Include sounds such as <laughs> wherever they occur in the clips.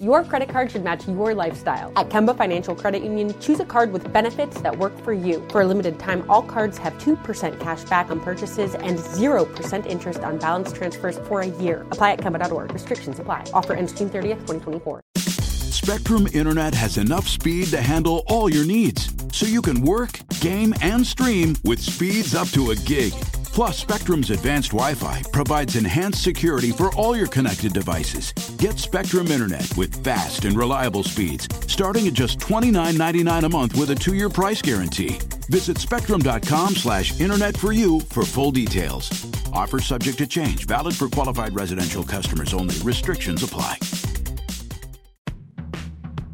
Your credit card should match your lifestyle. At Kemba Financial Credit Union, choose a card with benefits that work for you. For a limited time, all cards have 2% cash back on purchases and 0% interest on balance transfers for a year. Apply at Kemba.org. Restrictions apply. Offer ends June 30th, 2024. Spectrum Internet has enough speed to handle all your needs, so you can work, game, and stream with speeds up to a gig. Plus, Spectrum's advanced Wi Fi provides enhanced security for all your connected devices. Get Spectrum Internet with fast and reliable speeds, starting at just $29.99 a month with a two year price guarantee. Visit spectrum.com slash internet for you for full details. Offer subject to change, valid for qualified residential customers only. Restrictions apply.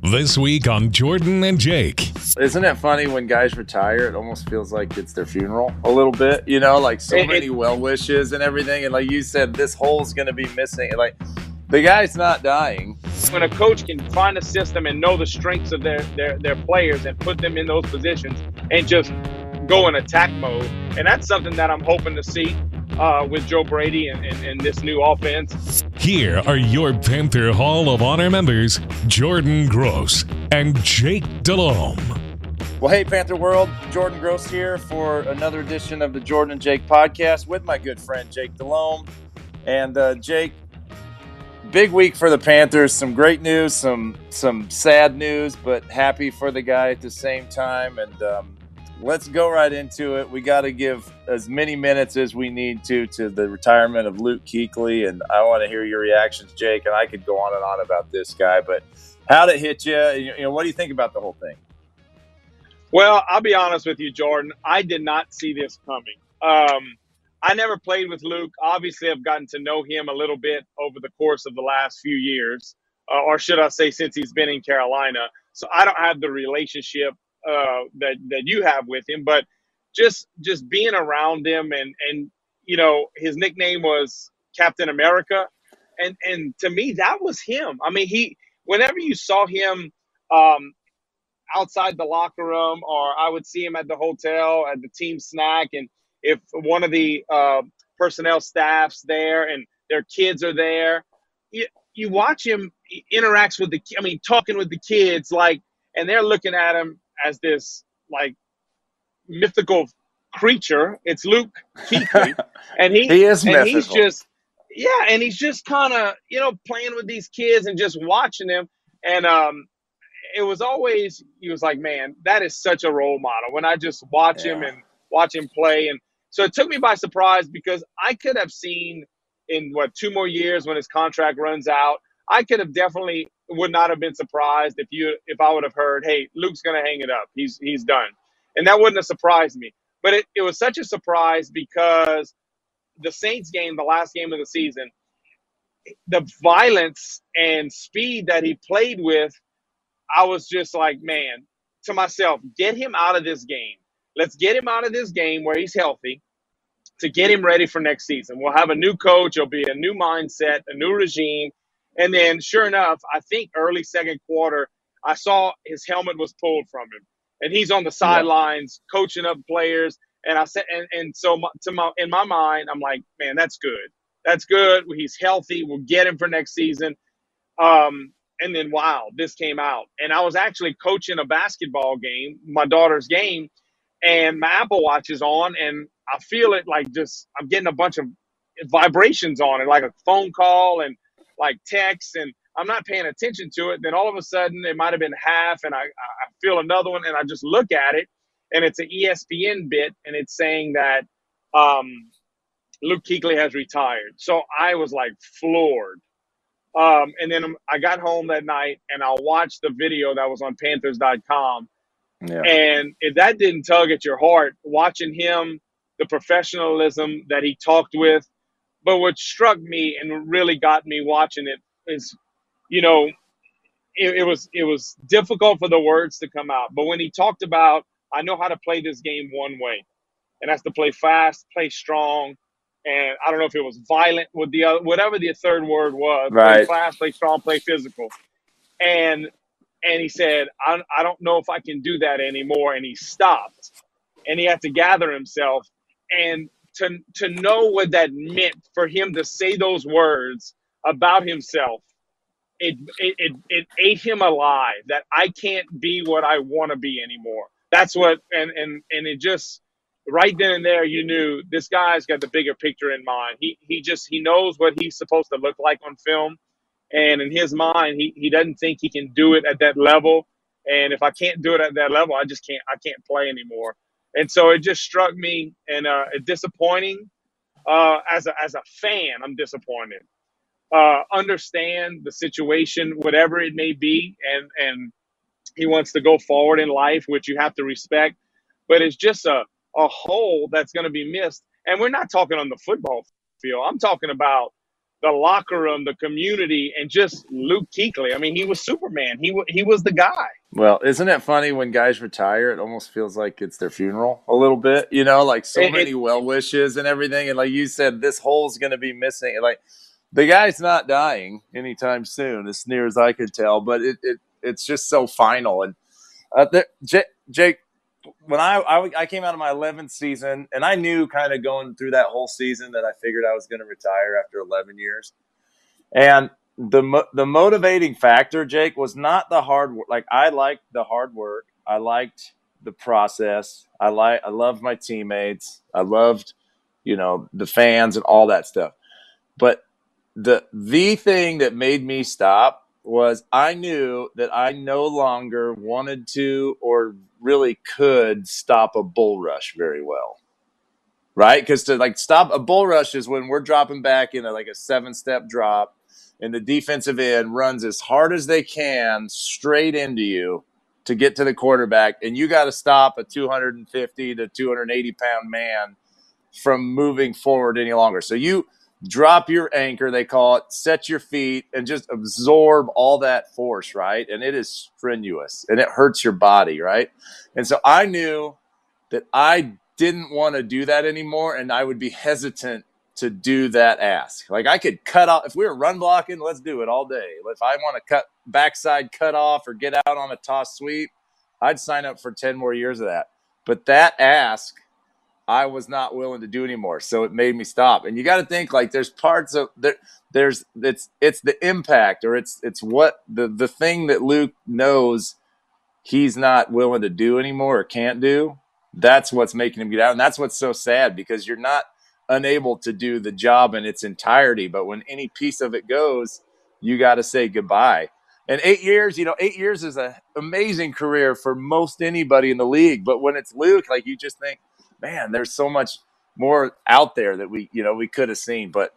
This week on Jordan and Jake. Isn't it funny when guys retire? It almost feels like it's their funeral a little bit, you know, like so It- many it- well wishes and everything. And like you said, this hole's going to be missing. And like the guy's not dying. when a coach can find a system and know the strengths of their, their, their players and put them in those positions and just go in attack mode. And that's something that I'm hoping to see uh, with Joe Brady and, and, and this new offense. Here are your Panther Hall of Honor members, Jordan Gross and Jake Delhomme. Well, hey, Panther World, Jordan Gross here for another edition of the Jordan and Jake podcast with my good friend Jake Delhomme. And uh, Jake, big week for the Panthers. Some great news, some some sad news, but happy for the guy at the same time. And um, let's go right into it. We got to give as many minutes as we need to to the retirement of Luke Kuechly, and I want to hear your reactions, Jake. And I could go on and on about this guy, but how'd it hit you? You know, what do you think about the whole thing? Well, I'll be honest with you, Jordan. I did not see this coming. Um, I never played with Luke. Obviously, I've gotten to know him a little bit over the course of the last few years, uh, or should I say, since he's been in Carolina. So I don't have the relationship uh, that that you have with him, but just just being around him and and you know his nickname was Captain America, and and to me that was him. I mean, he whenever you saw him. Um, outside the locker room or I would see him at the hotel at the team snack and if one of the uh, personnel staffs there and their kids are there you, you watch him he interacts with the I mean talking with the kids like and they're looking at him as this like mythical creature. It's Luke Kuechly <laughs> and he, He is and he's mythical. just yeah and he's just kind of you know playing with these kids and just watching them and um it was always he was like, man, that is such a role model. When I just watch him and watch him play, and so it took me by surprise because I could have seen in what two more years when his contract runs out, I could have definitely would not have been surprised if you if I would have heard, hey, Luke's gonna hang it up, he's he's done, and that wouldn't have surprised me. But it, it was such a surprise because the Saints game, the last game of the season, the violence and speed that he played with I was just like, man, to myself, get him out of this game. Let's get him out of this game where he's healthy to get him ready for next season. We'll have a new coach, it'll be a new mindset, a new regime. And then, sure enough, I think early second quarter, I saw his helmet was pulled from him, and he's on the sidelines coaching up players. And I said, and, and so my, to my in my mind, I'm like, man, that's good. That's good. He's healthy. We'll get him for next season. Um, and then wow, this came out. And I was actually coaching a basketball game, my daughter's game, and my Apple Watch is on, and I feel it like just I'm getting a bunch of vibrations on it, like a phone call and like texts, and I'm not paying attention to it. Then all of a sudden, it might have been half, and I, I feel another one, and I just look at it, and it's an ESPN bit, and it's saying that um, Luke Kuechly has retired. So I was like floored. Um, and then I got home that night and I watched the video that was on Panthers.com. Yeah. And if that didn't tug at your heart, watching him, the professionalism that he talked with. But what struck me and really got me watching it is, you know, it, it was it was difficult for the words to come out. But when he talked about, I know how to play this game one way, and that's to play fast, play strong, and I don't know if it was violent with the other, whatever the third word was. Right. Play fast, play strong, play physical, and and he said, I, I don't know if I can do that anymore, and he stopped, and he had to gather himself, and to to know what that meant for him to say those words about himself it, it it it ate him alive that I can't be what I want to be anymore. That's what and and and it just right then and there you knew this guy's got the bigger picture in mind. He he just he knows what he's supposed to look like on film, and in his mind he he doesn't think he can do it at that level. And if I can't do it at that level, I just can't I can't play anymore. And so it just struck me and uh, disappointing. Uh, as a as a fan, I'm disappointed uh, understand the situation, whatever it may be, and and he wants to go forward in life, which you have to respect. But it's just a a hole that's going to be missed. And we're not talking on the football field. I'm talking about the locker room, the community, and just Luke Kuechly. I mean, he was Superman. He w- he was the guy. Well, isn't it funny when guys retire? It almost feels like it's their funeral a little bit. You know, like so It- many it- well wishes and everything, and like you said, this hole's going to be missing. Like the guy's not dying anytime soon, as near as I could tell. But it, it it's just so final. And uh, J- Jake, when I, I I came out of my 11th season, and I knew kind of going through that whole season that I figured I was going to retire after 11 years. And the the motivating factor, Jake, was not the hard work. Like I liked the hard work. I liked the process. I like I loved my teammates. I loved, you know, the fans and all that stuff. But the the thing that made me stop was I knew that I no longer wanted to or really could stop a bull rush very well. Right? Because to like stop a bull rush is when we're dropping back in a, like a seven step drop and the defensive end runs as hard as they can straight into you to get to the quarterback and you got to stop a 250 to 280 pound man from moving forward any longer. So you drop your anchor, they call it, set your feet, and just absorb all that force, right? And it is strenuous and it hurts your body, right? And so I knew that I didn't want to do that anymore and I would be hesitant to do that ask. Like I could cut off if we were run blocking, let's do it all day. If I want to cut backside cut off or get out on a toss sweep, I'd sign up for 10 more years of that. But that ask I was not willing to do anymore. So it made me stop. And you got to think like there's parts of there there's it's it's the impact or it's it's what the the thing that Luke knows he's not willing to do anymore or can't do. That's what's making him get out. And that's what's so sad because you're not unable to do the job in its entirety. But when any piece of it goes, you got to say goodbye. And eight years, you know, eight years is an amazing career for most anybody in the league. But when it's Luke, like you just think, man, there's so much more out there that we, you know, we could have seen. But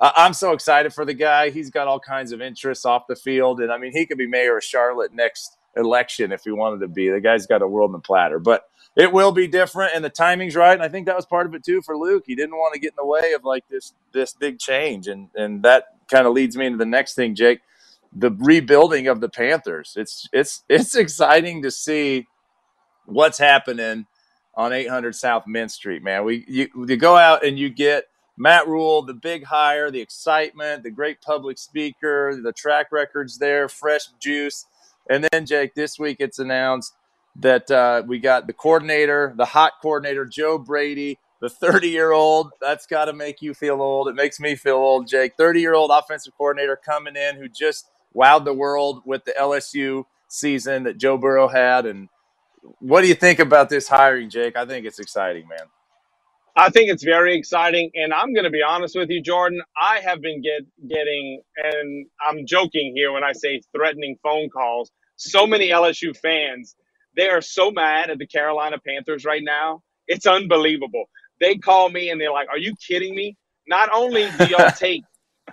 I- I'm so excited for the guy. He's got all kinds of interests off the field, and I mean, he could be mayor of Charlotte next election if he wanted to be. The guy's got a world in the platter, but it will be different, and the timing's right. And I think that was part of it too for Luke. He didn't want to get in the way of like this this big change, and and that kind of leads me into the next thing, Jake. The rebuilding of the Panthers. It's it's it's <laughs> exciting to see what's happening on 800 South Mint Street, man. We you, you go out and you get Matt Rhule, the big hire, the excitement, the great public speaker, the track records there, fresh juice, and then Jake, this week it's announced that uh, we got the coordinator, the hot coordinator, Joe Brady, the 30 year old. That's got to make you feel old. It makes me feel old, Jake. 30 year old offensive coordinator coming in who just wowed the world with the LSU season that Joe Burrow had. And what do you think about this hiring, Jake? I think it's exciting, man. I think it's very exciting, and I'm going to be honest with you, Jordan. I have been get getting, and I'm joking here when I say threatening phone calls. So many LSU fans, they are so mad at the Carolina Panthers right now. It's unbelievable. They call me and they're like, "Are you kidding me? Not only do y'all <laughs> take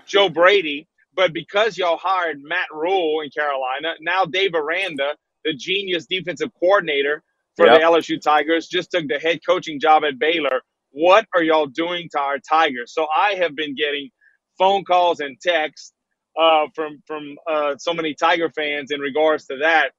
Joe Brady, but because y'all hired Matt Rhule in Carolina, now Dave Aranda, the genius defensive coordinator for Yep. the LSU Tigers, just took the head coaching job at Baylor. What are y'all doing to our Tigers? So I have been getting phone calls and texts uh, from from uh, so many Tiger fans in regards to that.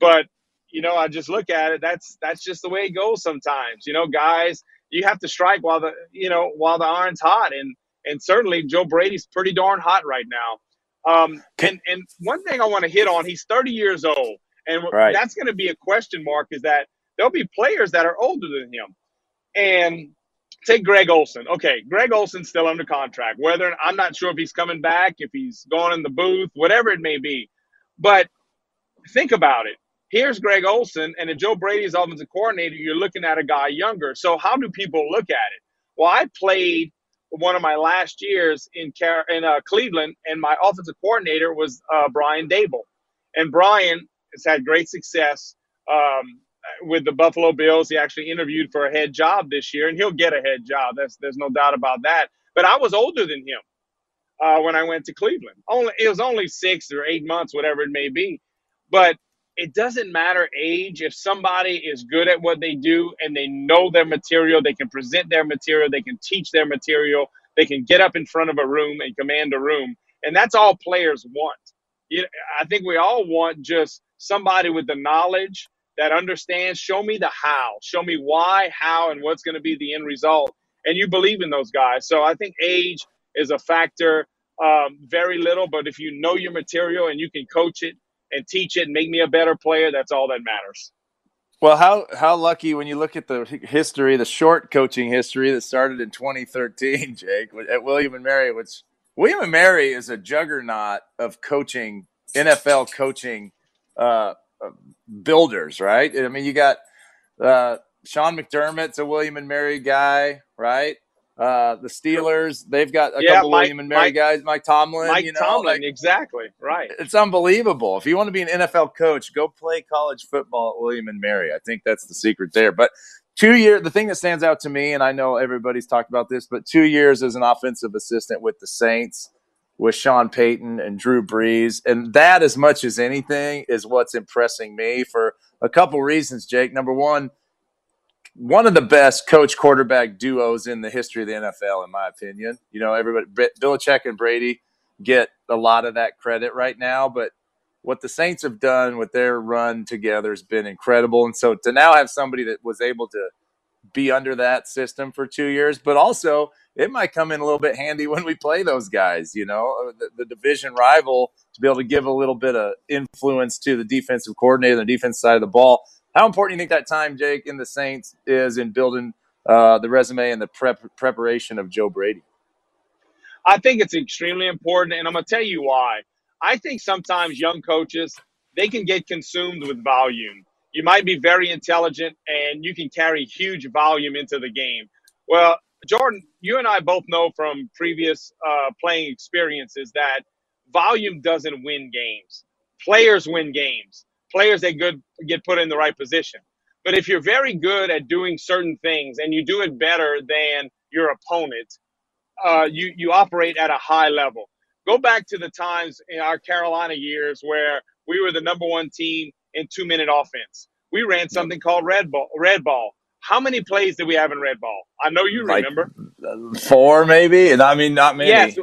But you know, I just look at it. That's that's just the way it goes sometimes. You know, guys, you have to strike while the you know while the iron's hot, and and certainly Joe Brady's pretty darn hot right now. Um, and and one thing I want to hit on, he's 30 years old, and right. that's going to be a question mark. Is that there'll be players that are older than him, and take Greg Olsen. Okay, Greg Olsen's still under contract. Whether I'm not sure if he's coming back, if he's going in the booth, whatever it may be. But think about it. Here's Greg Olsen, and if Joe Brady is offensive coordinator, you're looking at a guy younger. So how do people look at it? Well, I played one of my last years in Car- in uh, Cleveland, and my offensive coordinator was uh, Brian Daboll. and Brian has had great success. Um, with the Buffalo Bills. He actually interviewed for a head job this year, and he'll get a head job. That's there's no doubt about that. But I was older than him uh, when I went to Cleveland. Only it was only six or eight months, whatever it may be. But it doesn't matter age. If somebody is good at what they do and they know their material, they can present their material, they can teach their material, they can get up in front of a room and command a room, and that's all players want. You I think we all want just somebody with the knowledge that understands, show me the how, show me why, how, and what's going to be the end result. And you believe in those guys. So I think age is a factor, um, very little, but if you know your material and you can coach it and teach it and make me a better player, that's all that matters. Well, how how lucky when you look at the history, the short coaching history that started in 2013, <laughs> Jake, at William and Mary, which William and Mary is a juggernaut of coaching, NFL coaching uh, builders, right? I mean, you got uh, Sean McDermott's a William and Mary guy, right? Uh, the Steelers, they've got a yeah, couple Mike, William and Mary Mike, guys. Mike Tomlin, Mike you know, Tomlin, like, exactly right. It's unbelievable. If you want to be an NFL coach, go play college football at William and Mary. I think that's the secret there. But two years, the thing that stands out to me, and I know everybody's talked about this, but two years as an offensive assistant with the Saints with Sean Payton and Drew Brees. And that, as much as anything, is what's impressing me for a couple reasons, Jake. Number one, one of the best coach quarterback duos in the history of the NFL, in my opinion. You know, everybody, Belichick and Brady get a lot of that credit right now, but what the Saints have done with their run together has been incredible. And so to now have somebody that was able to be under that system for two years, but also it might come in a little bit handy when we play those guys, you know, uh, the, the, division rival to be able to give a little bit of influence to the defensive coordinator, the defense side of the ball. How important do you think that time, Jake, in the Saints is in building uh, the resume and the prep, preparation of Joe Brady? I think it's extremely important, and I'm going to tell you why. I think sometimes young coaches they can get consumed with volume. You might be very intelligent and you can carry huge volume into the game. Well, Jordan, you and I both know from previous uh, playing experiences that volume doesn't win games. Players win games. Players that good get put in the right position. But if you're very good at doing certain things and you do it better than your opponent, uh, you you operate at a high level. Go back to the times in our Carolina years where we were the number one team in two minute offense. We ran something called red ball. Red ball. How many plays did we have in red ball? I know you like remember. Uh, four, maybe, and I mean not many. Yes,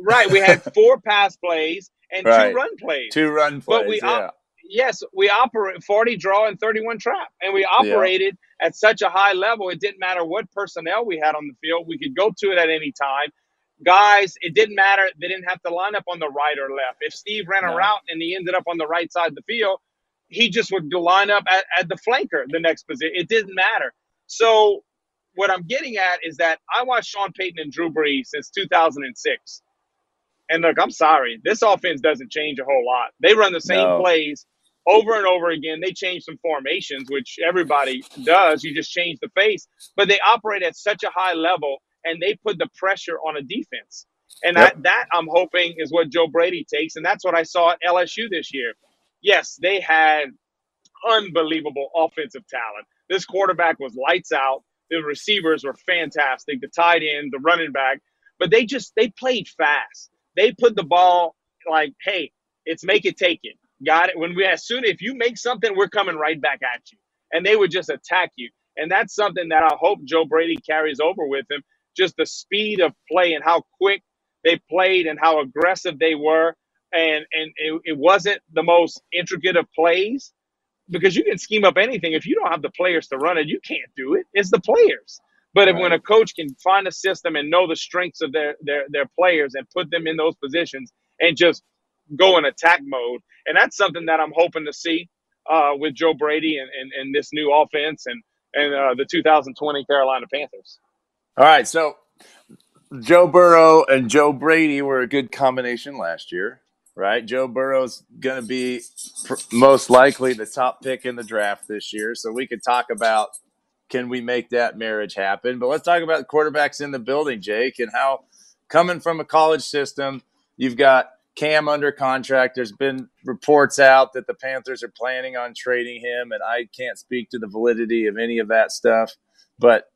right. We had <laughs> four pass plays and right. two run plays. Two run plays. But we yeah. Op- yes, we operate forty draw and thirty one trap, and we operated yeah. at such a high level. It didn't matter what personnel we had on the field. We could go to it at any time. Guys, it didn't matter. They didn't have to line up on the right or left. If Steve ran no. a route and he ended up on the right side of the field, he just would line up at, at the flanker, the next position. It didn't matter. So what I'm getting at is that I watched Sean Payton and Drew Brees since 2006. And look, I'm sorry, this offense doesn't change a whole lot. They run the same no. plays over and over again. They change some formations, which everybody does. You just change the face, but they operate at such a high level and they put the pressure on a defense. And yep. that, that I'm hoping is what Joe Brady takes. And that's what I saw at LSU this year yes, they had unbelievable offensive talent. This quarterback was lights out. The receivers were fantastic. The tight end, the running back, but they just they played fast. They put the ball like, hey, it's make it take it. Got it. When we as soon if you make something, we're coming right back at you, and they would just attack you. And that's something that I hope Joe Brady carries over with him. Just the speed of play and how quick they played and how aggressive they were. And and it, it wasn't the most intricate of plays because you can scheme up anything. If you don't have the players to run it, you can't do it. It's the players. But if, when a coach can find a system and know the strengths of their, their their players and put them in those positions and just go in attack mode, and that's something that I'm hoping to see uh, with Joe Brady and, and, and this new offense and and uh, the 2020 Carolina Panthers. All right, so Joe Burrow and Joe Brady were a good combination last year, right? Joe Burrow's going to be pr- most likely the top pick in the draft this year, so we could talk about can we make that marriage happen? But let's talk about quarterbacks in the building, Jake, and how coming from a college system, you've got Cam under contract. There's been reports out that the Panthers are planning on trading him, and I can't speak to the validity of any of that stuff. But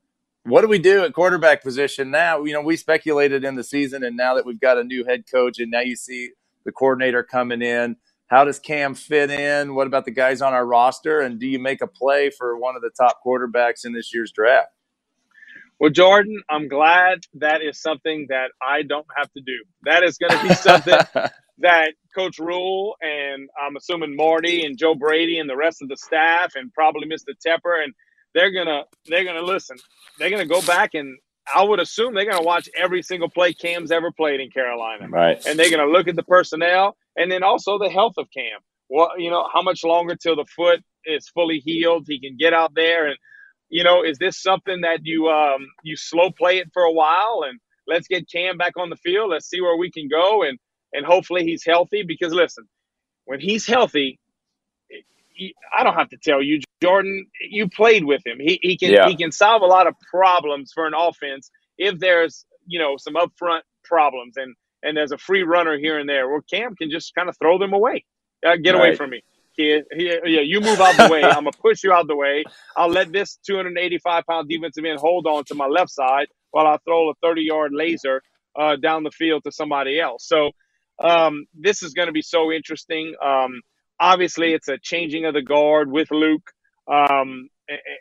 what do we do at quarterback position now? You know, we speculated in the season, and now that we've got a new head coach, and now you see the coordinator coming in. How does Cam fit in? What about the guys on our roster? And do you make a play for one of the top quarterbacks in this year's draft? Well, Jordan, I'm glad that is something that I don't have to do. That is going to be something <laughs> that Coach Rhule and I'm assuming Marty and Joe Brady and the rest of the staff and probably Mr. Tepper and they're gonna they're gonna listen. They're gonna go back and I would assume they're gonna watch every single play Cam's ever played in Carolina. Right. And they're gonna look at the personnel and then also the health of Cam. Well, you know, how much longer till the foot is fully healed? He can get out there and you know, is this something that you um, you slow play it for a while and let's get Cam back on the field. Let's see where we can go and and hopefully he's healthy. Because listen, when he's healthy, he, I don't have to tell you, Jordan. You played with him. He he can yeah. he can solve a lot of problems for an offense if there's you know some upfront problems and and there's a free runner here and there. Well, Cam can just kind of throw them away. Uh, get right. away from me kid. yeah, you move out the way. <laughs> I'm gonna push you out the way. I'll let this 285 pound defensive end hold on to my left side while I throw a 30 yard laser uh, down the field to somebody else. So um, this is going to be so interesting. Um, obviously, it's a changing of the guard with Luke um,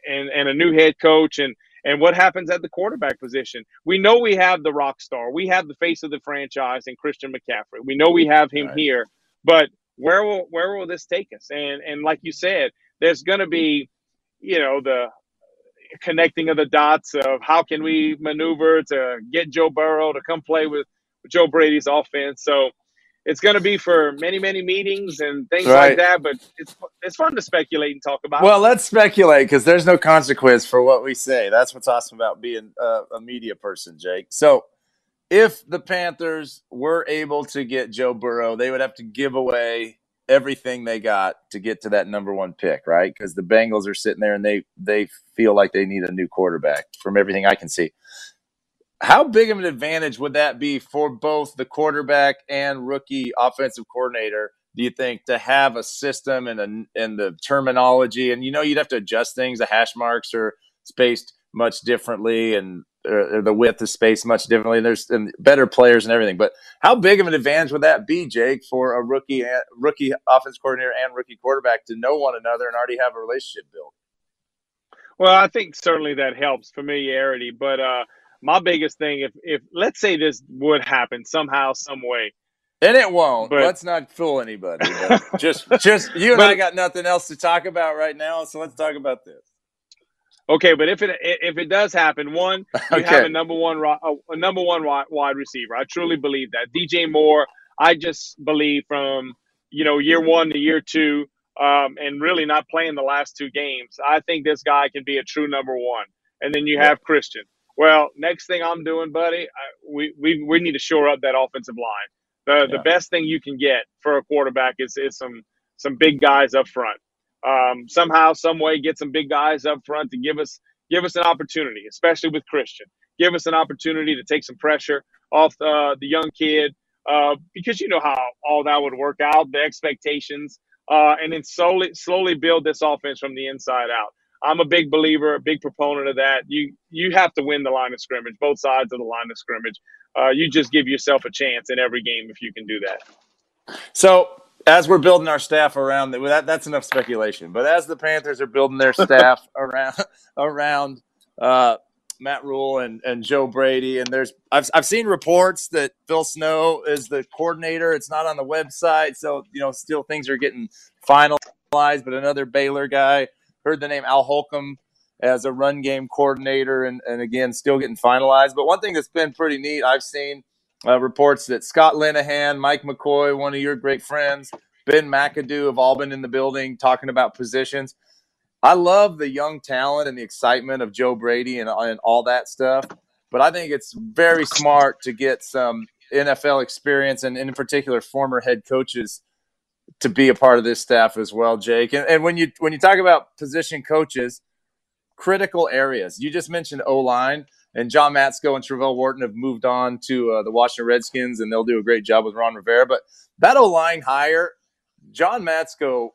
and and a new head coach and. And what happens at the quarterback position? We know we have the rock star. We have the face of the franchise in Christian McCaffrey. We know we have him right. here, but where will where will this take us? And and like you said, there's going to be, you know, the connecting of the dots of how can we maneuver to get Joe Burrow to come play with Joe Brady's offense. So it's going to be for many many meetings and things right. like that. But it's it's fun to speculate and talk about. Well, let's speculate because there's no consequence for what we say. That's what's awesome about being a, a media person, Jake. So if the Panthers were able to get Joe Burrow, they would have to give away everything they got to get to that number one pick, right? Because the Bengals are sitting there and they they feel like they need a new quarterback from everything I can see. How big of an advantage would that be for both the quarterback and rookie offensive coordinator? Do you think to have a system and a, and the terminology, and you know you'd have to adjust things. The hash marks are spaced much differently, and or the width is spaced much differently. There's and better players and everything. But how big of an advantage would that be, Jake, for a rookie rookie offense coordinator and rookie quarterback to know one another and already have a relationship built? Well, I think certainly that helps familiarity. But uh, my biggest thing, if if let's say this would happen somehow, some way, and it won't. But, let's not fool anybody. <laughs> just just you and but, I got nothing else to talk about right now, so let's talk about this. Okay, but if it if it does happen, one you okay. have a number one a number one wide receiver. I truly believe that DJ Moore. I just believe from you know year one to year two, um, and really not playing the last two games. I think this guy can be a true number one. And then you have Christian. Well, next thing I'm doing, buddy, I, we, we we need to shore up that offensive line. The yeah. the best thing you can get for a quarterback is is some some big guys up front um, somehow, some way, get some big guys up front to give us give us an opportunity, especially with Christian. Give us an opportunity to take some pressure off uh, the young kid uh, because you know how all that would work out, the expectations, uh, and then slowly slowly build this offense from the inside out. I'm a big believer, a big proponent of that. You you have to win the line of scrimmage, both sides of the line of scrimmage. Uh, you just give yourself a chance in every game if you can do that. So as we're building our staff around that, that's enough speculation. But as the Panthers are building their staff <laughs> around around uh, Matt Rhule and, and Joe Brady. And there's I've I've seen reports that Phil Snow is the coordinator. It's not on the website, so you know still things are getting finalized. But another Baylor guy heard the name Al Holcomb as a run game coordinator, and, and again still getting finalized. But one thing that's been pretty neat, I've seen uh, reports that Scott Linehan, Mike McCoy, one of your great friends, Ben McAdoo have all been in the building talking about positions. I love the young talent and the excitement of Joe Brady and, and all that stuff. But I think it's very smart to get some NFL experience and, in particular, former head coaches to be a part of this staff as well, Jake. And, and when you when you talk about position coaches, critical areas, you just mentioned O line, and John Matsko and Travelle Wharton have moved on to uh, the Washington Redskins, and they'll do a great job with Ron Rivera. But that O line hire, John Matsko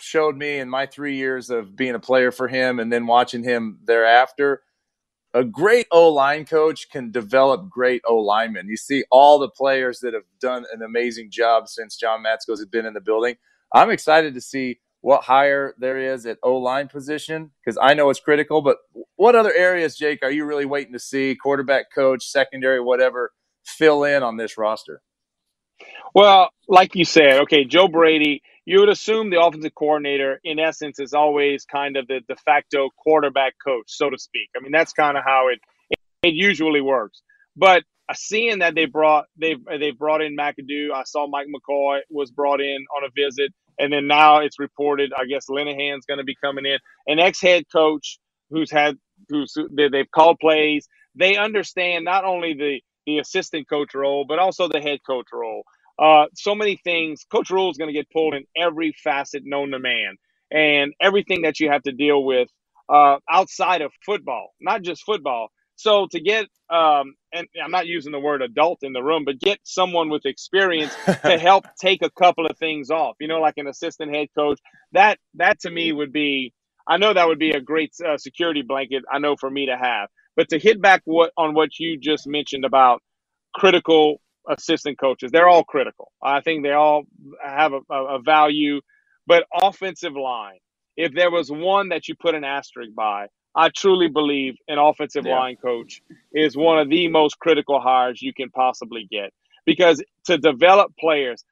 showed me in my three years of being a player for him and then watching him thereafter. A great O line coach can develop great O linemen. You see all the players that have done an amazing job since John Matsko's has been in the building. I'm excited to see what hire there is at O line position because I know it's critical. But what other areas, Jake, are you really waiting to see quarterback coach, secondary, whatever, fill in on this roster? Well, like you said, okay, Joe Brady you would assume the offensive coordinator, in essence, is always kind of the de facto quarterback coach, so to speak. I mean, that's kind of how it, it, usually works. But seeing that they brought they've they brought in McAdoo, I saw Mike McCoy was brought in on a visit, and then now it's reported. I guess Linehan's going to be coming in, an ex head coach who's had who's they've called plays. They understand not only the the assistant coach role, but also the head coach role. Uh, so many things. Coach Rhule is going to get pulled in every facet known to man, and everything that you have to deal with uh, outside of football, not just football. So to get, um, and I'm not using the word adult in the room, but get someone with experience to <laughs> help take a couple of things off. You know, like an assistant head coach. That that to me would be. I know that would be a great uh, security blanket. I know for me to have. But to hit back what on what you just mentioned about critical assistant coaches. They're all critical. I think they all have a, a, value. But offensive line, if there was one that you put an asterisk by, I truly believe an offensive yeah. line coach is one of the most critical hires you can possibly get because to develop players,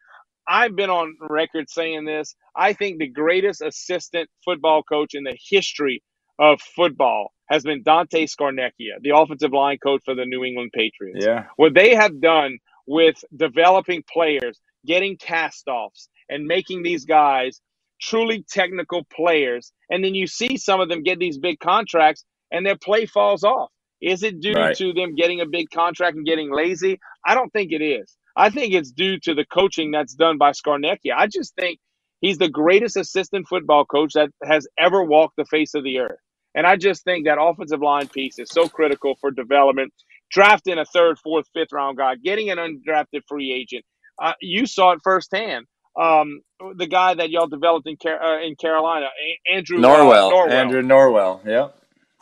I've been on record saying this. I think the greatest assistant football coach in the history of football has been Dante Scarnecchia, the offensive line coach for the New England Patriots. Yeah. What they have done with developing players, getting cast offs, and making these guys truly technical players. And then you see some of them get these big contracts and their play falls off. Is it due right. to them getting a big contract and getting lazy? I don't think it is. I think it's due to the coaching that's done by Scarnecchia. I just think he's the greatest assistant football coach that has ever walked the face of the earth. And I just think that offensive line piece is so critical for development drafting a third, fourth, fifth round guy, getting an undrafted free agent. Uh, you saw it firsthand. Um, the guy that y'all developed in Car- uh, in Carolina, a- Andrew Norwell, Norwell, Andrew Norwell, yeah.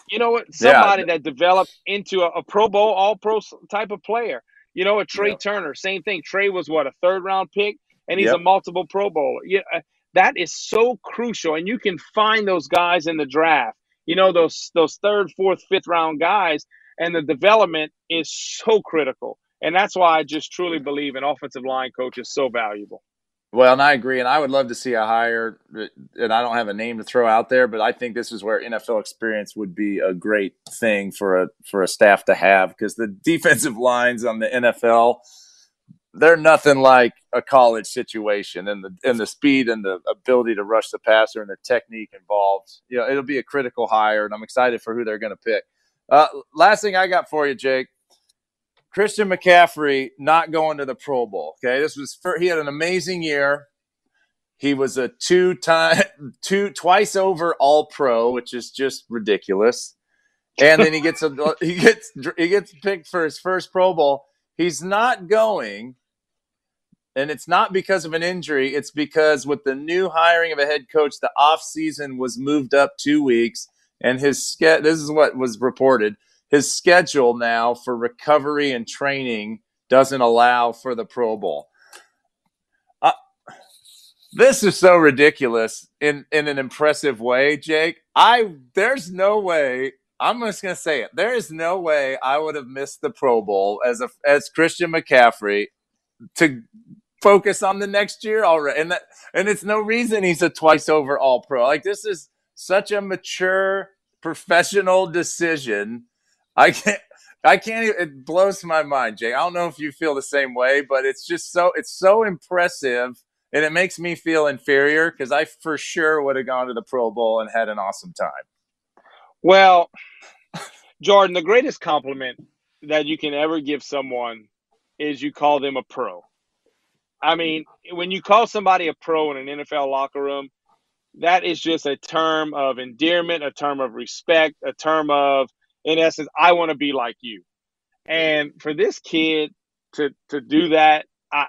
You know what? Somebody yeah. that developed into a, a, Pro Bowl, All Pro type of player. You know, a Trai yep. Turner, same thing. Trai was what a third round pick, and he's yep. a multiple Pro Bowler. Yeah, uh, that is so crucial, and you can find those guys in the draft. You know, those those third, fourth, fifth round guys and the development is so critical. And that's why I just truly believe an offensive line coach is so valuable. Well, and I agree, and I would love to see a hire. And I don't have a name to throw out there, but I think this is where NFL experience would be a great thing for a for a staff to have because the defensive lines on the NFL they're nothing like a college situation, and the and the speed and the ability to rush the passer and the technique involved. You know, it'll be a critical hire, and I'm excited for who they're going to pick. Uh, last thing I got for you, Jake. Christian McCaffrey not going to the Pro Bowl. Okay, this was for, he had an amazing year. He was a two time, <laughs> two twice over All Pro, which is just ridiculous. And then he gets a <laughs> he gets he gets picked for his first Pro Bowl. He's not going, and it's not because of an injury. It's because with the new hiring of a head coach, the off season was moved up two weeks and his ske- this is what was reported his schedule now for recovery and training doesn't allow for the pro bowl this is so ridiculous in in an impressive way jake i there's no way I'm just gonna say it. There is no way I would have missed the Pro Bowl as a as Christian McCaffrey to focus on the next year already. And that and it's no reason he's a twice over all pro. Like this is such a mature professional decision. I can't I can't even, it blows my mind, Jay. I don't know if you feel the same way, but it's just so it's so impressive and it makes me feel inferior because I for sure would have gone to the Pro Bowl and had an awesome time. Well, Jordan, the greatest compliment that you can ever give someone is you call them a pro. I mean, when you call somebody a pro in an NFL locker room, that is just a term of endearment, a term of respect, a term of, in essence, I want to be like you. And for this kid to to do that, I,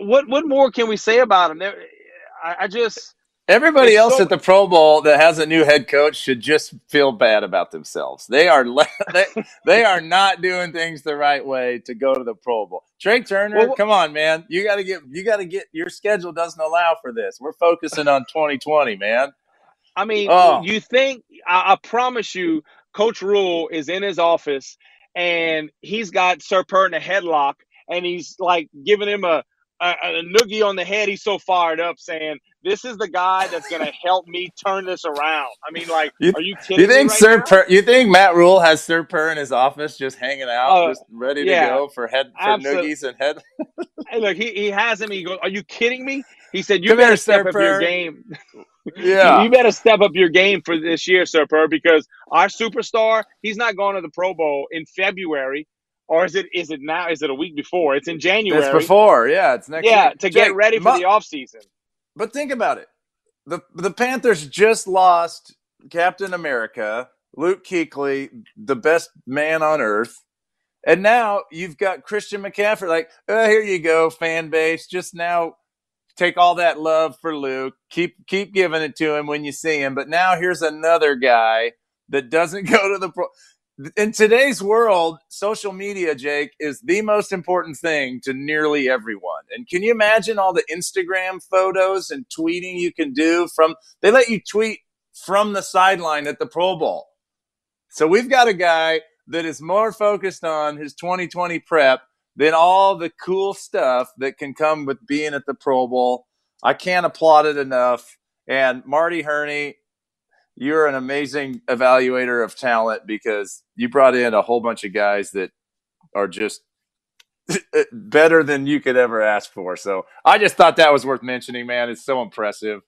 what what more can we say about him? I, I just Everybody it's else so, at the Pro Bowl that has a new head coach should just feel bad about themselves. They are le- <laughs> they, they are not doing things the right way to go to the Pro Bowl. Trai Turner, well, come on, man. You got to get you got to get your schedule doesn't allow for this. We're focusing on 2020, man. I mean, oh. you think I, I promise you Coach Rhule is in his office and he's got Sir Purr in a headlock and he's like giving him a a, a noogie on the head. He's so fired up, saying, "This is the guy that's going to help me turn this around." I mean, like, you, are you kidding? You think right Sir Purr, You think Matt Rhule has Sir Purr in his office, just hanging out, uh, just ready yeah, to go for head for absolutely. noogies and head? <laughs> hey, look, he, he has him. He goes, "Are you kidding me?" He said, "You Come better here, step Sir up Purr. your game." <laughs> Yeah, you, better step up your game for this year, Sir Purr, because our superstar, he's not going to the Pro Bowl in February or is it is it now? Is it a week before? It's in January. It's before, yeah. It's next. Yeah, week. to get ready for the off season. But think about it. the The Panthers just lost Captain America, Luke Kuechly, the best man on earth, and now you've got Christian McCaffrey. Like, oh, here you go, fan base. Just now, take all that love for Luke. Keep keep giving it to him when you see him. But now here's another guy that doesn't <laughs> go to the pro in today's world, social media, Jake, is the most important thing to nearly everyone. And can you imagine all the Instagram photos and tweeting you can do from they let you tweet from the sideline at the Pro Bowl. So we've got a guy that is more focused on his 2020 prep than all the cool stuff that can come with being at the Pro Bowl. I can't applaud it enough. And Marty Hurney, you're an amazing evaluator of talent because you brought in a whole bunch of guys that are just <laughs> better than you could ever ask for. So I just thought that was worth mentioning, man. It's so impressive,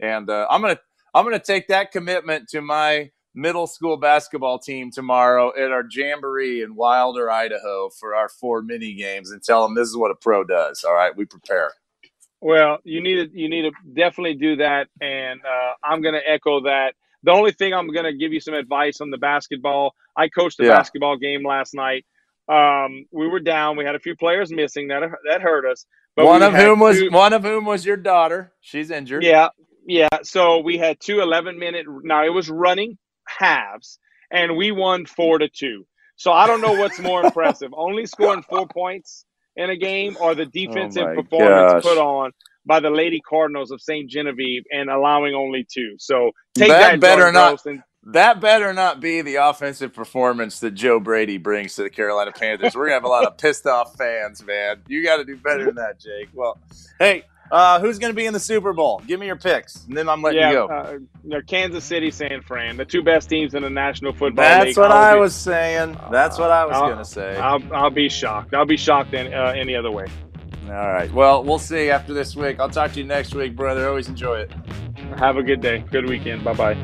and uh, I'm gonna I'm gonna take that commitment to my middle school basketball team tomorrow at our jamboree in Wilder, Idaho, for our four mini games, and tell them this is what a pro does. All right, we prepare. Well, you need to you need to definitely do that, and uh, I'm to echo that. The only thing I'm going to give you some advice on the basketball. I coached a yeah. basketball game last night. Um, we were down. We had a few players missing. That that hurt us. But one of whom was two, one of whom was your daughter. She's injured. Yeah, yeah. So we had two 11 minute. Now it was running halves, and we won four to two. So I don't know what's more <laughs> impressive: only scoring four points in a game, or the oh defensive oh performance gosh. put on by the Lady Cardinals of St. Genevieve and allowing only two. So take that, that better not. And, that better not be the offensive performance that Joe Brady brings to the Carolina Panthers. We're gonna have a lot of pissed off fans, man. You got to do better than that, Jake. Well, hey, uh, who's going to be in the Super Bowl? Give me your picks, and then I'm letting yeah, you go. Uh, you know, Kansas City, San Fran, the two best teams in the National Football That's League. That's what I was saying. That's what I was going to say. I'll, I'll, be shocked. I'll be shocked in, uh, any other way. All right. Well, we'll see after this week. I'll talk to you next week, brother. Always enjoy it. Have a good day. Good weekend. Bye bye.